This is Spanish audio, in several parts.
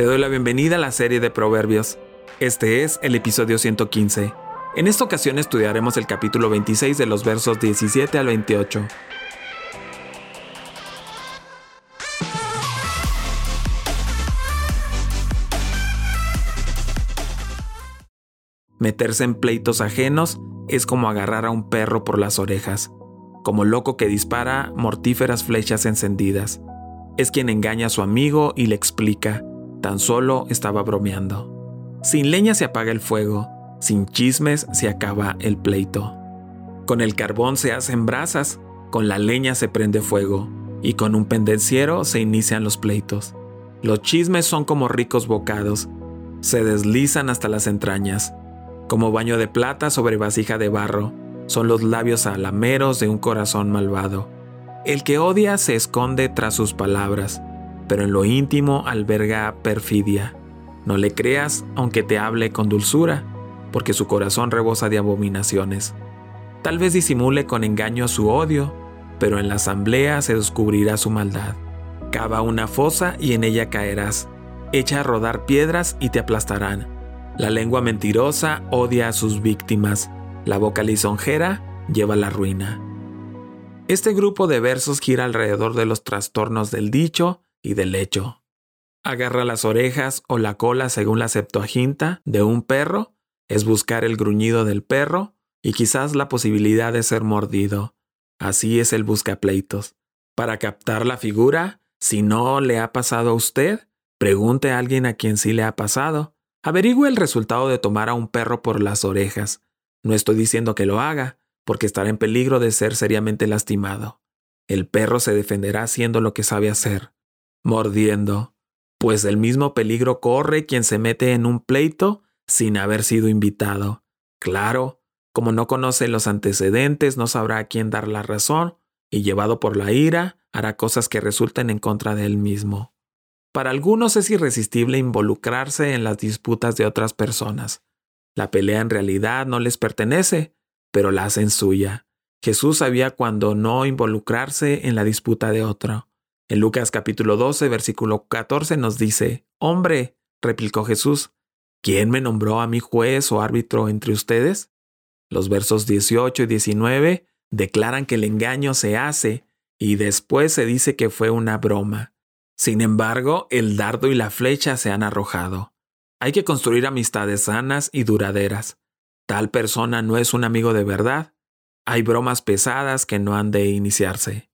Te doy la bienvenida a la serie de Proverbios. Este es el episodio 115. En esta ocasión estudiaremos el capítulo 26 de los versos 17 al 28. Meterse en pleitos ajenos es como agarrar a un perro por las orejas, como loco que dispara mortíferas flechas encendidas. Es quien engaña a su amigo y le explica, Tan solo estaba bromeando. Sin leña se apaga el fuego, sin chismes se acaba el pleito. Con el carbón se hacen brasas, con la leña se prende fuego, y con un pendenciero se inician los pleitos. Los chismes son como ricos bocados, se deslizan hasta las entrañas, como baño de plata sobre vasija de barro, son los labios alameros de un corazón malvado. El que odia se esconde tras sus palabras, pero en lo íntimo alberga perfidia. No le creas aunque te hable con dulzura, porque su corazón rebosa de abominaciones. Tal vez disimule con engaño su odio, pero en la asamblea se descubrirá su maldad. Cava una fosa y en ella caerás. Echa a rodar piedras y te aplastarán. La lengua mentirosa odia a sus víctimas. La boca lisonjera lleva la ruina. Este grupo de versos gira alrededor de los trastornos del dicho y del hecho. Agarra las orejas o la cola según la Septuaginta de un perro es buscar el gruñido del perro y quizás la posibilidad de ser mordido. Así es el buscapleitos. Para captar la figura, si no le ha pasado a usted, pregunte a alguien a quien sí le ha pasado. Averigüe el resultado de tomar a un perro por las orejas. No estoy diciendo que lo haga, porque estará en peligro de ser seriamente lastimado. El perro se defenderá haciendo lo que sabe hacer, mordiendo, pues el mismo peligro corre quien se mete en un pleito sin haber sido invitado. Claro, como no conoce los antecedentes, no sabrá a quién dar la razón, y llevado por la ira, hará cosas que resulten en contra de él mismo. Para algunos es irresistible involucrarse en las disputas de otras personas. La pelea en realidad no les pertenece, pero la hacen suya. Jesús sabía cuándo no involucrarse en la disputa de otro. En Lucas capítulo 12, versículo 14 nos dice, Hombre, replicó Jesús, ¿quién me nombró a mi juez o árbitro entre ustedes? Los versos 18 y 19 declaran que el engaño se hace y después se dice que fue una broma. Sin embargo, el dardo y la flecha se han arrojado. Hay que construir amistades sanas y duraderas. Tal persona no es un amigo de verdad. Hay bromas pesadas que no han de iniciarse.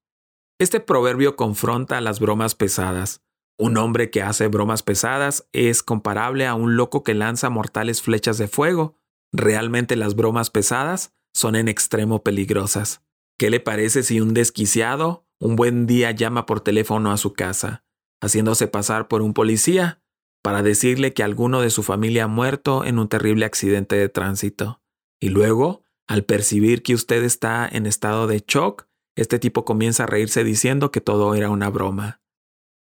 Este proverbio confronta las bromas pesadas. Un hombre que hace bromas pesadas es comparable a un loco que lanza mortales flechas de fuego. Realmente las bromas pesadas son en extremo peligrosas. ¿Qué le parece si un desquiciado un buen día llama por teléfono a su casa, haciéndose pasar por un policía, para decirle que alguno de su familia ha muerto en un terrible accidente de tránsito? Y luego, al percibir que usted está en estado de shock, este tipo comienza a reírse diciendo que todo era una broma.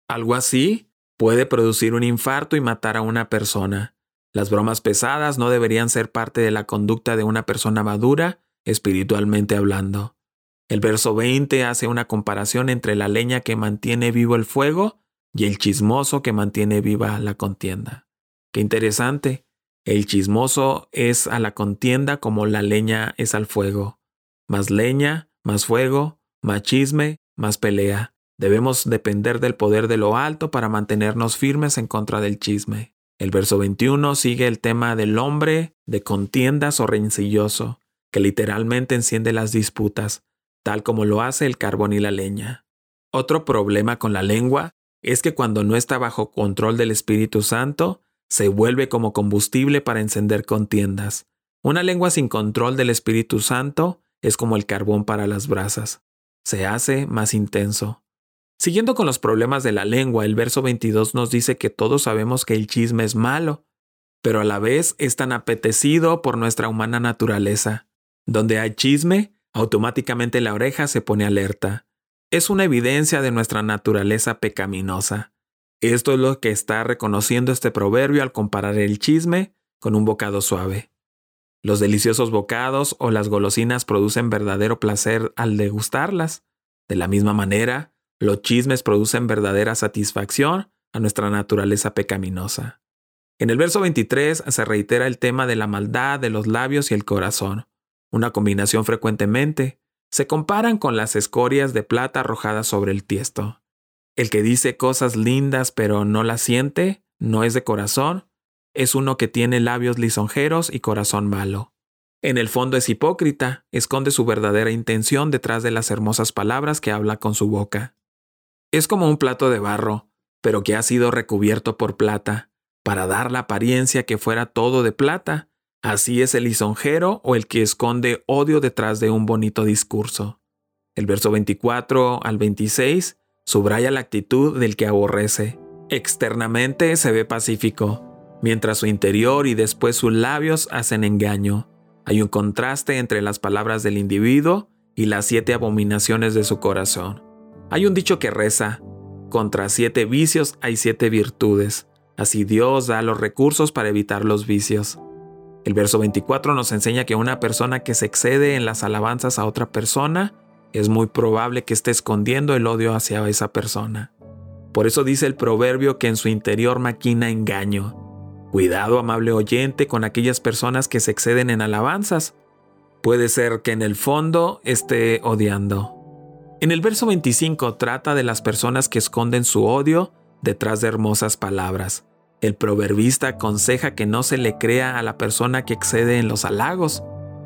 Algo así puede producir un infarto y matar a una persona. Las bromas pesadas no deberían ser parte de la conducta de una persona madura, espiritualmente hablando. El verso 20 hace una comparación entre la leña que mantiene vivo el fuego y el chismoso que mantiene viva la contienda. Qué interesante. El chismoso es a la contienda como la leña es al fuego. Más leña, más fuego, más chisme, más pelea. Debemos depender del poder de lo alto para mantenernos firmes en contra del chisme. El verso 21 sigue el tema del hombre de contiendas o rencilloso, que literalmente enciende las disputas, tal como lo hace el carbón y la leña. Otro problema con la lengua es que cuando no está bajo control del Espíritu Santo, se vuelve como combustible para encender contiendas. Una lengua sin control del Espíritu Santo es como el carbón para las brasas se hace más intenso. Siguiendo con los problemas de la lengua, el verso 22 nos dice que todos sabemos que el chisme es malo, pero a la vez es tan apetecido por nuestra humana naturaleza. Donde hay chisme, automáticamente la oreja se pone alerta. Es una evidencia de nuestra naturaleza pecaminosa. Esto es lo que está reconociendo este proverbio al comparar el chisme con un bocado suave. Los deliciosos bocados o las golosinas producen verdadero placer al degustarlas. De la misma manera, los chismes producen verdadera satisfacción a nuestra naturaleza pecaminosa. En el verso 23 se reitera el tema de la maldad de los labios y el corazón, una combinación frecuentemente. Se comparan con las escorias de plata arrojadas sobre el tiesto. El que dice cosas lindas pero no las siente, no es de corazón, es uno que tiene labios lisonjeros y corazón malo. En el fondo es hipócrita, esconde su verdadera intención detrás de las hermosas palabras que habla con su boca. Es como un plato de barro, pero que ha sido recubierto por plata, para dar la apariencia que fuera todo de plata. Así es el lisonjero o el que esconde odio detrás de un bonito discurso. El verso 24 al 26 subraya la actitud del que aborrece. Externamente se ve pacífico, mientras su interior y después sus labios hacen engaño. Hay un contraste entre las palabras del individuo y las siete abominaciones de su corazón. Hay un dicho que reza, contra siete vicios hay siete virtudes. Así Dios da los recursos para evitar los vicios. El verso 24 nos enseña que una persona que se excede en las alabanzas a otra persona es muy probable que esté escondiendo el odio hacia esa persona. Por eso dice el proverbio que en su interior maquina engaño. Cuidado, amable oyente, con aquellas personas que se exceden en alabanzas. Puede ser que en el fondo esté odiando. En el verso 25 trata de las personas que esconden su odio detrás de hermosas palabras. El proverbista aconseja que no se le crea a la persona que excede en los halagos.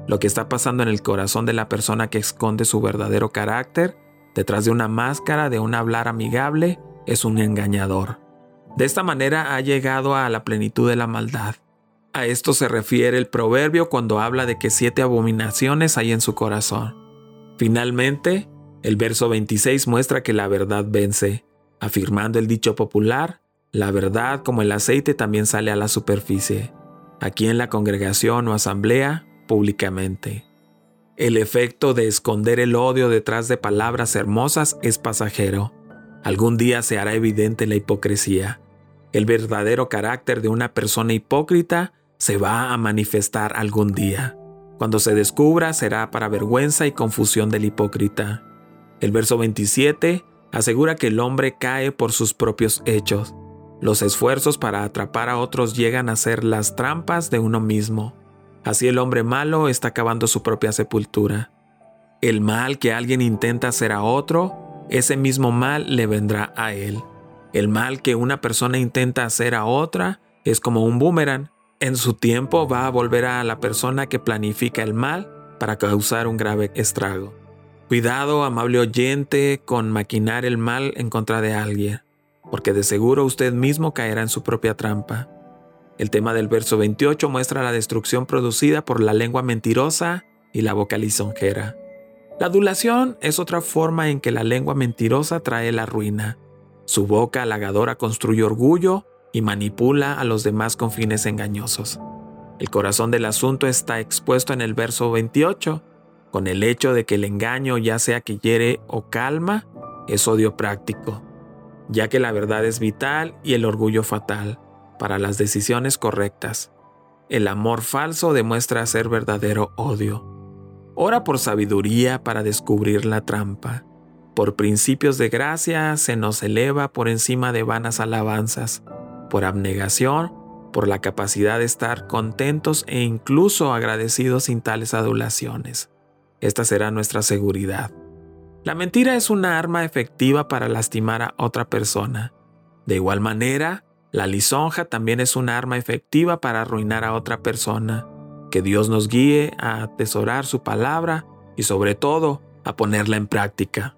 Lo que está pasando en el corazón de la persona que esconde su verdadero carácter detrás de una máscara de un hablar amigable es un engañador. De esta manera ha llegado a la plenitud de la maldad. A esto se refiere el proverbio cuando habla de que siete abominaciones hay en su corazón. Finalmente, el verso 26 muestra que la verdad vence, afirmando el dicho popular, la verdad como el aceite también sale a la superficie, aquí en la congregación o asamblea, públicamente. El efecto de esconder el odio detrás de palabras hermosas es pasajero. Algún día se hará evidente la hipocresía. El verdadero carácter de una persona hipócrita se va a manifestar algún día. Cuando se descubra será para vergüenza y confusión del hipócrita. El verso 27 asegura que el hombre cae por sus propios hechos. Los esfuerzos para atrapar a otros llegan a ser las trampas de uno mismo. Así el hombre malo está acabando su propia sepultura. El mal que alguien intenta hacer a otro, ese mismo mal le vendrá a él. El mal que una persona intenta hacer a otra es como un boomerang. En su tiempo va a volver a la persona que planifica el mal para causar un grave estrago. Cuidado, amable oyente, con maquinar el mal en contra de alguien, porque de seguro usted mismo caerá en su propia trampa. El tema del verso 28 muestra la destrucción producida por la lengua mentirosa y la boca lisonjera. La adulación es otra forma en que la lengua mentirosa trae la ruina. Su boca halagadora construye orgullo y manipula a los demás con fines engañosos. El corazón del asunto está expuesto en el verso 28, con el hecho de que el engaño, ya sea que hiere o calma, es odio práctico, ya que la verdad es vital y el orgullo fatal para las decisiones correctas. El amor falso demuestra ser verdadero odio. Ora por sabiduría para descubrir la trampa. Por principios de gracia se nos eleva por encima de vanas alabanzas. Por abnegación, por la capacidad de estar contentos e incluso agradecidos sin tales adulaciones. Esta será nuestra seguridad. La mentira es una arma efectiva para lastimar a otra persona. De igual manera, la lisonja también es una arma efectiva para arruinar a otra persona. Que Dios nos guíe a atesorar su palabra y sobre todo a ponerla en práctica.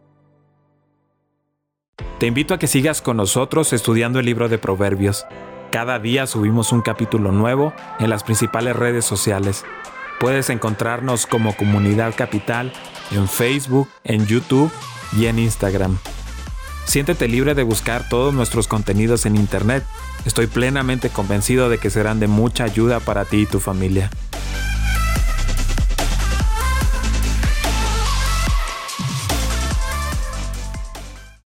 Te invito a que sigas con nosotros estudiando el libro de Proverbios. Cada día subimos un capítulo nuevo en las principales redes sociales. Puedes encontrarnos como Comunidad Capital en Facebook, en YouTube y en Instagram. Siéntete libre de buscar todos nuestros contenidos en Internet. Estoy plenamente convencido de que serán de mucha ayuda para ti y tu familia.